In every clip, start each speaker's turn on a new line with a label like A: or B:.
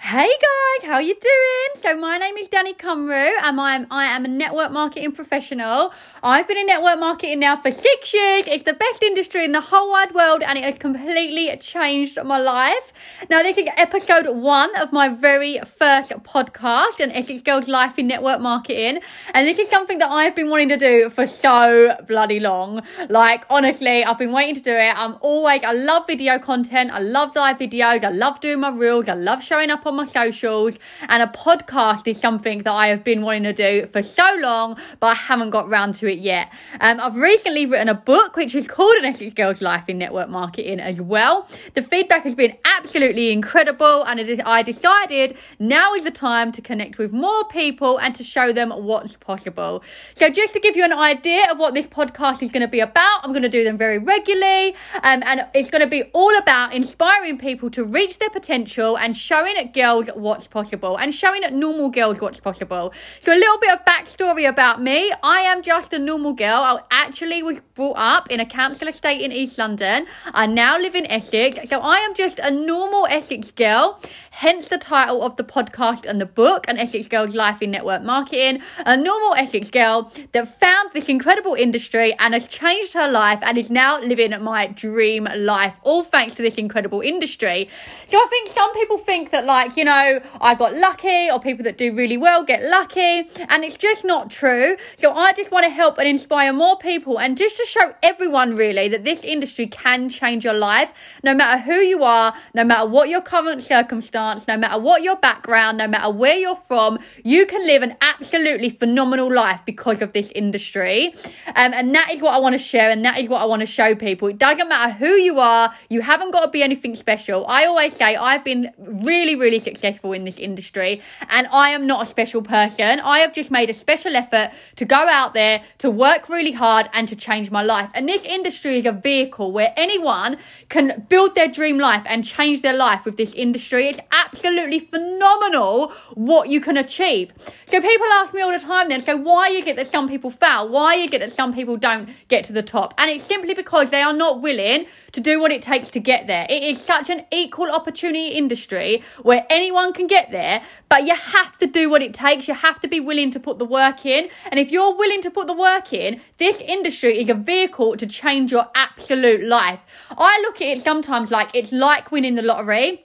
A: Hey guys, how you doing? So my name is Danny Cumru and I'm I am a network marketing professional. I've been in network marketing now for six years. It's the best industry in the whole wide world and it has completely changed my life. Now this is episode one of my very first podcast and Essex Girls Life in Network Marketing. And this is something that I've been wanting to do for so bloody long. Like honestly, I've been waiting to do it. I'm always I love video content, I love live videos, I love doing my reels, I love showing up on my socials, and a podcast is something that I have been wanting to do for so long, but I haven't got round to it yet. Um, I've recently written a book which is called An Essex Girls Life in Network Marketing as well. The feedback has been absolutely incredible, and I decided now is the time to connect with more people and to show them what's possible. So, just to give you an idea of what this podcast is going to be about, I'm going to do them very regularly, um, and it's going to be all about inspiring people to reach their potential and showing girls what's possible and showing normal girls what's possible. So, a little bit of backstory about me I am just a normal girl. I actually was brought up in a council estate in East London. I now live in Essex. So, I am just a normal Essex girl, hence the title of the podcast and the book, An Essex Girl's Life in Network Marketing. A normal Essex girl that found this incredible industry and has changed her life and is now living my dream life, all thanks to this incredible industry. So, I think some people think that, like, you know, I got lucky or people that do really well get lucky. And it's just not true. So I just want to help and inspire more people and just to show everyone really that this industry can change your life no matter who you are, no matter what your current circumstance, no matter what your background, no matter where you're from, you can live an absolutely phenomenal life because of this industry. Um, and that is what I want to share and that is what I want to show people. It doesn't matter who you are, you haven't got to be anything special. I always say I've been really, really successful in this industry. And I am not a special person. I have just made a special effort to go out there, to work really hard, and to change my life. And this industry is a vehicle where anyone can build their dream life and change their life with this industry. It's absolutely phenomenal what you can achieve. So people ask me all the time then, so why is it that some people fail? Why is it that some people don't get to the top? And it's simply because they are not willing to do what it takes to get there. It is such an equal opportunity industry where anyone can get there, but you have to do what it takes. You have to be willing to put the work in. And if you're willing to put the work in, this industry is a vehicle to change your absolute life. I look at it sometimes like it's like winning the lottery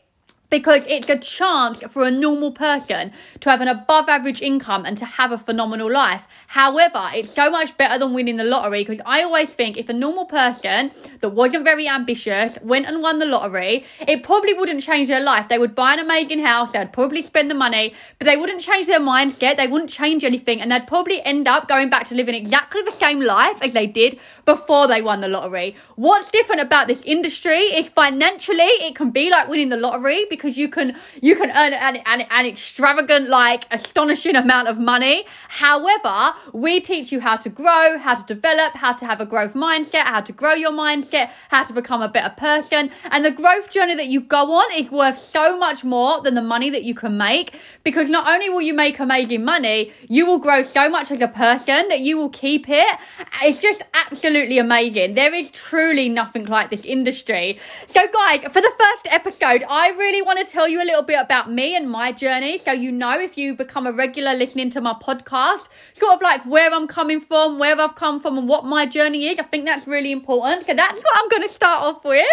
A: because it's a chance for a normal person to have an above average income and to have a phenomenal life. However, it's so much better than winning the lottery because I always think if a normal person that wasn't very ambitious went and won the lottery, it probably wouldn't change their life. They would buy an amazing house, they'd probably spend the money, but they wouldn't change their mindset, they wouldn't change anything, and they'd probably end up going back to living exactly the same life as they did before they won the lottery. What's different about this industry is financially, it can be like winning the lottery because you can you can earn an, an, an extravagant like astonishing amount of money. However we teach you how to grow how to develop how to have a growth mindset how to grow your mindset how to become a better person. And the growth journey that you go on is worth so much more than the money that you can make because not only will you make amazing money you will grow so much as a person that you will keep it. It's just absolutely amazing. There is truly nothing like this industry. So guys for the first episode i really want to tell you a little bit about me and my journey so you know if you become a regular listening to my podcast, sort of like where I'm coming from, where I've come from, and what my journey is. I think that's really important. So that's what I'm going to start off with.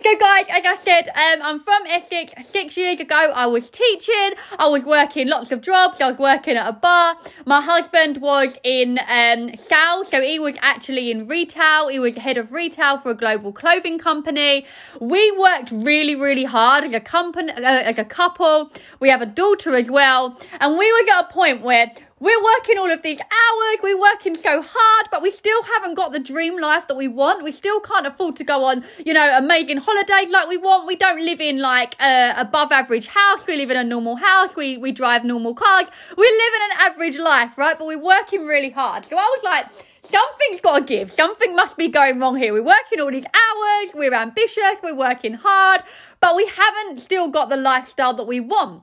A: So, guys, as I said, um, I'm from Essex. Six years ago, I was teaching, I was working lots of jobs, I was working at a bar. My husband was in um, sales, so he was actually in retail, he was head of retail for a global clothing company. We worked really, really hard as a company uh, as a couple. We have a daughter as well. And we were at a point where we're working all of these hours, we're working so hard, but we still haven't got the dream life that we want. We still can't afford to go on, you know, amazing holidays like we want. We don't live in like a above average house. We live in a normal house. We, we drive normal cars. We live in an average life, right? But we're working really hard. So I was like, something's got to give. Something must be going wrong here. We're working all these hours, we're ambitious, we're working hard, but we haven't still got the lifestyle that we want.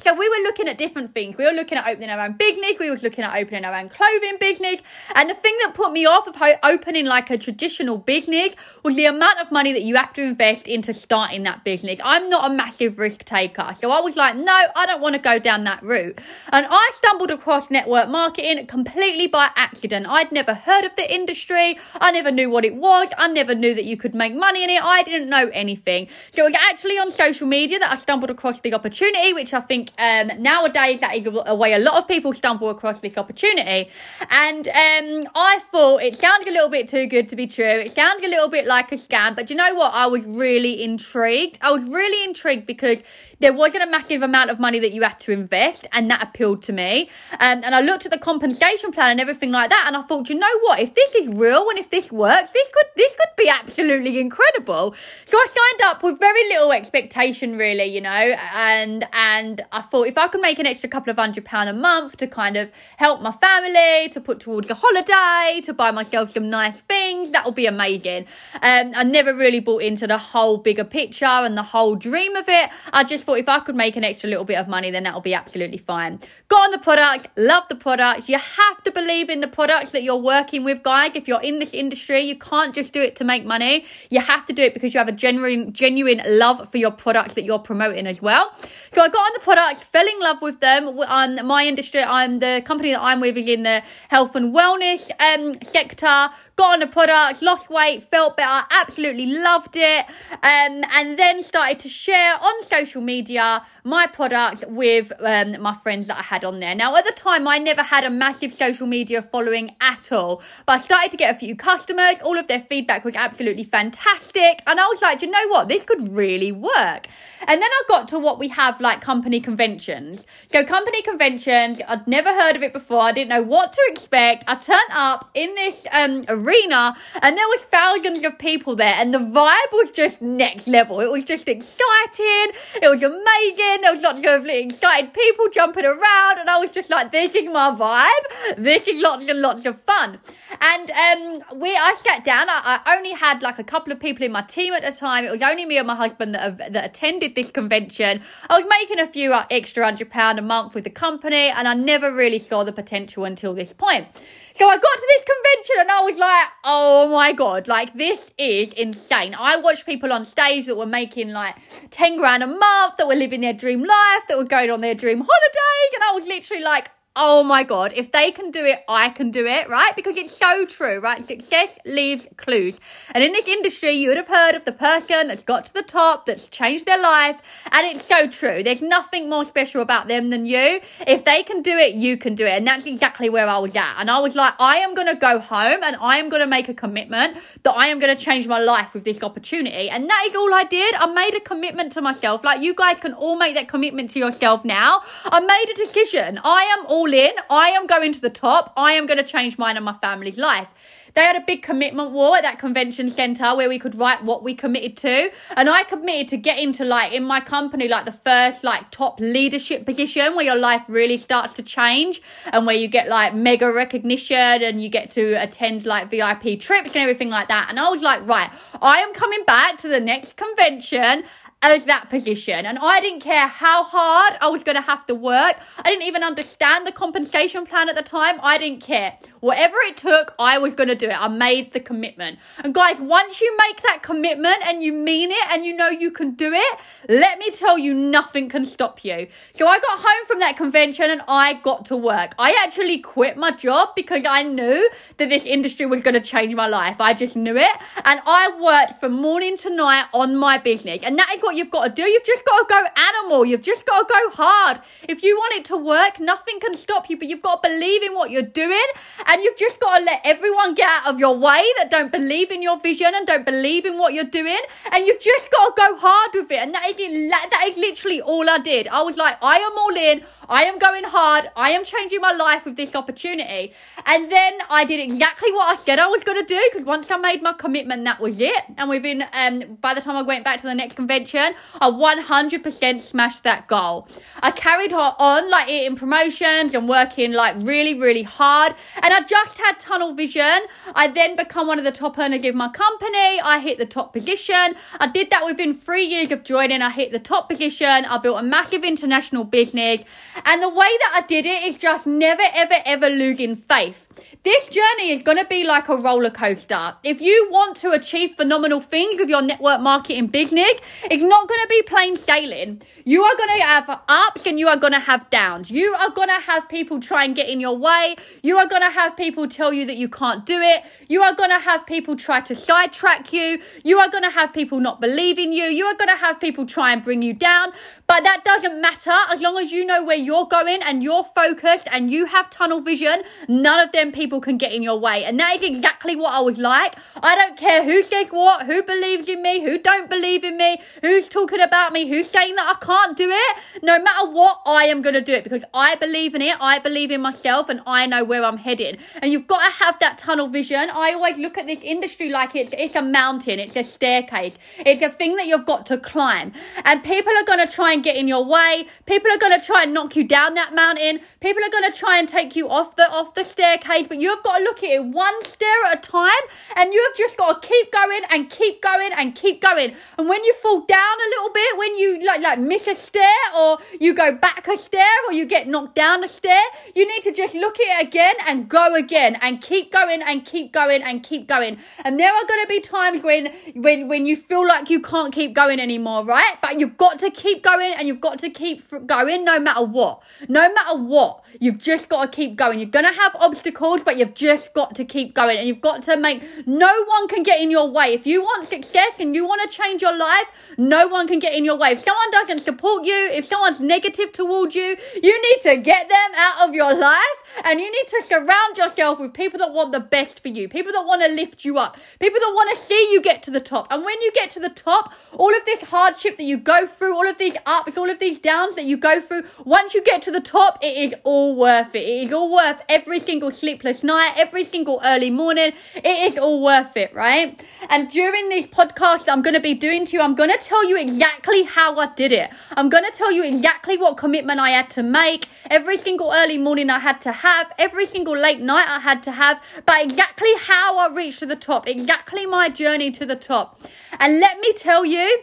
A: So we were looking at different things. We were looking at opening our own business. We was looking at opening our own clothing business. And the thing that put me off of opening like a traditional business was the amount of money that you have to invest into starting that business. I'm not a massive risk taker. So I was like, no, I don't want to go down that route. And I stumbled across network marketing completely by accident. I'd never heard of the industry. I never knew what it was. I never knew that you could make money in it. I didn't know anything. So it was actually on social media that I stumbled across the opportunity, which I think um, nowadays that is a, way a lot of people stumble across this opportunity. And um, I thought it sounds a little bit too good to be true. It sounds a little bit like a scam, but you know what? I was really intrigued. I was really intrigued because there wasn't a massive amount of money that you had to invest, and that appealed to me. Um, and I looked at the compensation plan and everything like that, and I thought, you know what? If this is real and if this works, this could this could be absolutely incredible. So I signed up with very little expectation, really, you know, and and I thought if I could make an extra couple of hundred pound a month to kind of help my family, to put towards a holiday, to buy myself some nice things, that would be amazing. Um, I never really bought into the whole bigger picture and the whole dream of it. I just thought if I could make an extra little bit of money, then that'll be absolutely fine. Got on the products, love the products. You have to believe in the products that you're working with, guys. If you're in this industry, you can't just do it to make money. You have to do it because you have a genuine, genuine love for your products that you're promoting as well. So I got on the products, fell in love with them. Um, my industry, I'm the company that I'm with is in the health and wellness um, sector got on the product, lost weight, felt better, absolutely loved it, um, and then started to share on social media media my product with um, my friends that I had on there. Now, at the time, I never had a massive social media following at all, but I started to get a few customers. All of their feedback was absolutely fantastic, and I was like, you know what, this could really work. And then I got to what we have like company conventions. So, company conventions, I'd never heard of it before, I didn't know what to expect. I turned up in this um, arena, and there was thousands of people there, and the vibe was just next level. It was just exciting, it was amazing there was lots of excited people jumping around, and I was just like, this is my vibe. This is lots and lots of fun. And um, we, I sat down. I, I, only had like a couple of people in my team at the time. It was only me and my husband that, that attended this convention. I was making a few uh, extra hundred pound a month with the company, and I never really saw the potential until this point. So I got to this convention, and I was like, oh my god, like this is insane. I watched people on stage that were making like ten grand a month, that were living their dream life, that were going on their dream holidays, and I was literally like, oh my God, if they can do it, I can do it, right? Because it's so true, right? Success leaves clues. And in this industry, you would have heard of the person that's got to the top, that's changed their life. And it's so true. There's nothing more special about them than you. If they can do it, you can do it. And that's exactly where I was at. And I was like, I am going to go home and I am going to make a commitment that I am going to change my life with this opportunity. And that is all I did. I made a commitment to myself. Like you guys can all make that commitment to yourself now. I made a decision. I am all all in. I am going to the top. I am going to change mine and my family's life. They had a big commitment war at that convention centre where we could write what we committed to. And I committed to get into like in my company, like the first like top leadership position where your life really starts to change and where you get like mega recognition and you get to attend like VIP trips and everything like that. And I was like, right, I am coming back to the next convention as that position. And I didn't care how hard I was going to have to work. I didn't even understand the compensation plan at the time. I didn't care. Whatever it took, I was going to do it. I made the commitment. And guys, once you make that commitment and you mean it and you know you can do it, let me tell you, nothing can stop you. So I got home from that convention and I got to work. I actually quit my job because I knew that this industry was going to change my life. I just knew it. And I worked from morning to night on my business. And that is what you've got to do. You've just got to go animal. You've just got to go hard. If you want it to work, nothing can stop you, but you've got to believe in what you're doing and you've just got to let everyone get out of your way that don't believe in your vision and don't believe in what you're doing. And you've just got to go hard with it. And that is, that is literally all I did. I was like, I am all in. I am going hard. I am changing my life with this opportunity. And then I did exactly what I said I was going to do because once I made my commitment, that was it. And been, um, by the time I went back to the next convention, I 100% smashed that goal. I carried her on like eating promotions and working like really, really hard. And I just had tunnel vision. I then become one of the top earners of my company. I hit the top position. I did that within three years of joining. I hit the top position. I built a massive international business. And the way that I did it is just never, ever, ever losing faith. This journey is going to be like a roller coaster. If you want to achieve phenomenal things with your network marketing business, it's not going to be plain sailing. You are going to have ups and you are going to have downs. You are going to have people try and get in your way. You are going to have people tell you that you can't do it. You are going to have people try to sidetrack you. You are going to have people not believe in you. You are going to have people try and bring you down. But that doesn't matter as long as you know where you're going and you're focused and you have tunnel vision. None of them people can get in your way. And that is exactly what I was like. I don't care who says what, who believes in me, who don't believe in me, who's talking about me, who's saying that I can't do it. No matter what, I am going to do it because I believe in it. I believe in myself and I know where I'm headed. And you've got to have that tunnel vision. I always look at this industry like it's, it's a mountain, it's a staircase, it's a thing that you've got to climb. And people are going to try and and get in your way. People are going to try and knock you down that mountain. People are going to try and take you off the off the staircase, but you have got to look at it one stair at a time and you have just got to keep going and keep going and keep going. And when you fall down a little bit, when you like like miss a stair or you go back a stair or you get knocked down a stair, you need to just look at it again and go again and keep going and keep going and keep going. And there are going to be times when when when you feel like you can't keep going anymore, right? But you've got to keep going and you've got to keep going no matter what. No matter what, you've just got to keep going. You're going to have obstacles, but you've just got to keep going and you've got to make no one can get in your way. If you want success and you want to change your life, no one can get in your way. If someone doesn't support you, if someone's negative towards you, you need to get them out of your life and you need to surround yourself with people that want the best for you, people that want to lift you up, people that want to see you get to the top. And when you get to the top, all of this hardship that you go through, all of these ups, all of these downs that you go through, once you get to the top, it is all worth it. It is all worth every single sleepless night, every single early morning. It is all worth it, right? And during these podcasts I'm going to be doing to you, I'm going to tell you exactly how I did it. I'm going to tell you exactly what commitment I had to make, every single early morning I had to have, every single late night I had to have, but exactly how I reached to the top, exactly my journey to the top. And let me tell you,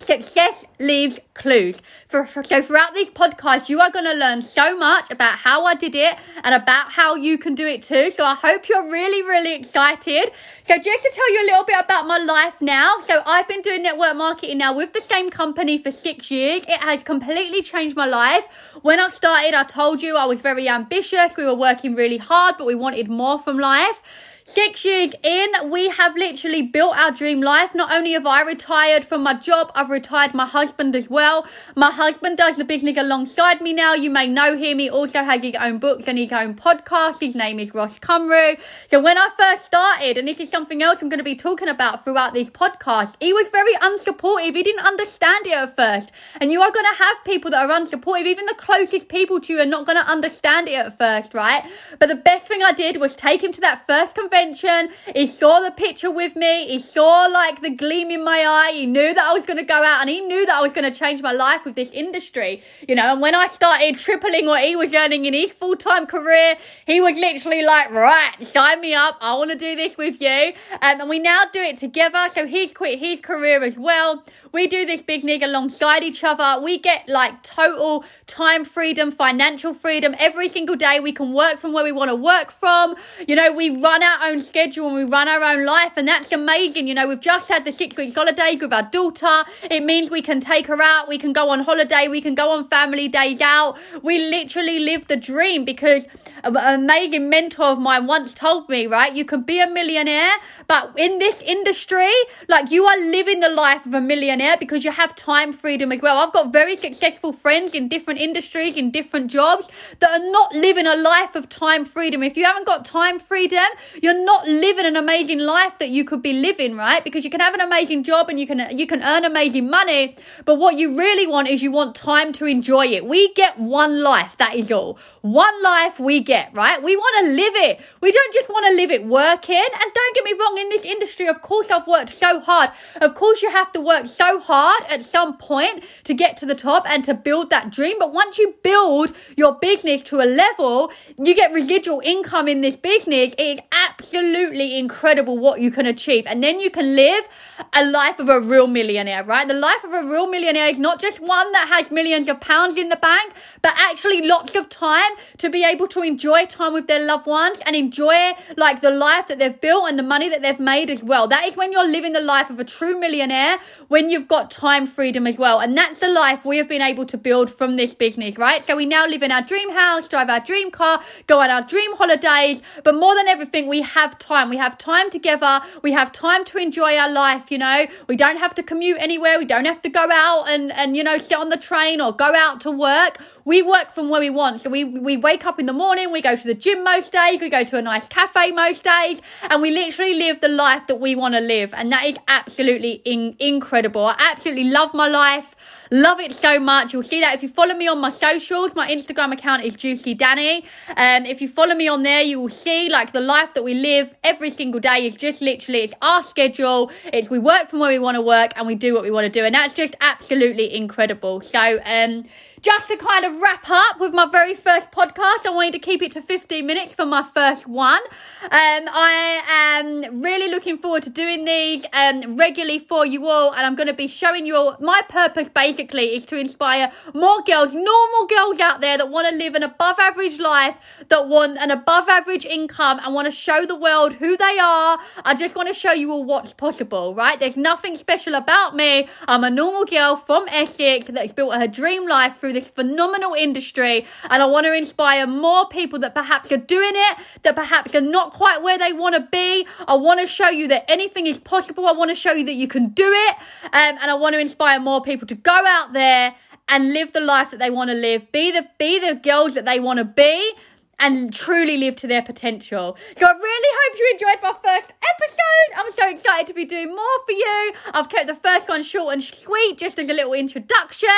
A: Success leaves clues. For, for, so throughout this podcast, you are going to learn so much about how I did it and about how you can do it too. So I hope you're really, really excited. So just to tell you a little bit about my life now. So I've been doing network marketing now with the same company for six years. It has completely changed my life. When I started, I told you I was very ambitious. We were working really hard, but we wanted more from life. Six years in, we have literally built our dream life. Not only have I retired from my job, I've retired my husband as well. My husband does the business alongside me now. You may know him. He also has his own books and his own podcast. His name is Ross Cumru. So when I first started, and this is something else I'm going to be talking about throughout this podcast, he was very unsupportive. He didn't understand it at first. And you are going to have people that are unsupportive. Even the closest people to you are not going to understand it at first, right? But the best thing I did was take him to that first convention He saw the picture with me. He saw like the gleam in my eye. He knew that I was going to go out and he knew that I was going to change my life with this industry, you know. And when I started tripling what he was earning in his full time career, he was literally like, right, sign me up. I want to do this with you. Um, and we now do it together. So he's quit his career as well. We do this business alongside each other. We get like total time freedom, financial freedom every single day. We can work from where we want to work from. You know, we run our own schedule and we run our own life, and that's amazing. You know, we've just had the six weeks holidays with our daughter. It means we can take her out, we can go on holiday, we can go on family days out. We literally live the dream because an amazing mentor of mine once told me, right? You can be a millionaire, but in this industry, like you are living the life of a millionaire because you have time freedom as well. I've got very successful friends in different industries, in different jobs that are not living a life of time freedom. If you haven't got time freedom, you're not living an amazing life that you could be living, right? Because you can have an amazing job and you can you can earn amazing money, but what you really want is you want time to enjoy it. We get one life, that is all. One life we get, right? We want to live it. We don't just want to live it working. And don't get me wrong, in this industry, of course I've worked so hard. Of course you have to work so hard at some point to get to the top and to build that dream. But once you build your business to a level, you get residual income in this business. It is absolutely incredible what you can achieve. And then you can live a life of a real millionaire, right? The life of a real millionaire is not just one that has millions of pounds in the bank, but actually lots of time to be able to enjoy time with their loved ones and enjoy like the life that they've built and the money that they've made as well. That is when you're living the life of a true millionaire when you've got time freedom as well. And that's the life we have been able to build from this business, right? So we now live in our dream house, drive our dream car, go on our dream holidays, but more than everything, we have time. We have time together. We have time to enjoy our life, you know. We don't have to commute anywhere. We don't have to go out and, and you know, sit on the train or go out to work. We work from where we want. So we, we wake up in the morning, we go to the gym most days, we go to a nice cafe most days, and we literally live the life that we want to live. And that is absolutely in, incredible. I absolutely love my life. Love it so much. You'll see that if you follow me on my socials. My Instagram account is Juicy Danny. And um, if you follow me on there, you will see like the life that we live every single day is just literally it's our schedule. It's we work from where we want to work and we do what we want to do. And that's just absolutely incredible. So um just to kind of wrap up with my very first podcast, I wanted to keep it to 15 minutes for my first one. Um, I am really looking forward to doing these um, regularly for you all, and I'm going to be showing you all. My purpose basically is to inspire more girls, normal girls out there that want to live an above average life, that want an above average income, and want to show the world who they are. I just want to show you all what's possible, right? There's nothing special about me. I'm a normal girl from Essex that's built her dream life through this phenomenal industry. And I want to inspire more people that perhaps are doing it, that perhaps are not quite where they want to be. I want to show you that anything is possible. I want to show you that you can do it. Um, and I want to inspire more people to go out there and live the life that they want to live. Be the be the girls that they want to be and truly live to their potential. So I really hope you enjoyed my first episode. I'm so excited to be doing more for you. I've kept the first one short and sweet, just as a little introduction,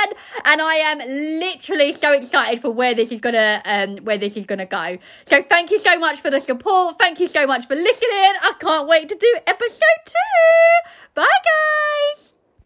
A: and I am literally so excited for where this is gonna um where this is gonna go. So thank you so much for the support. Thank you so much for listening. I can't wait to do episode two. Bye guys.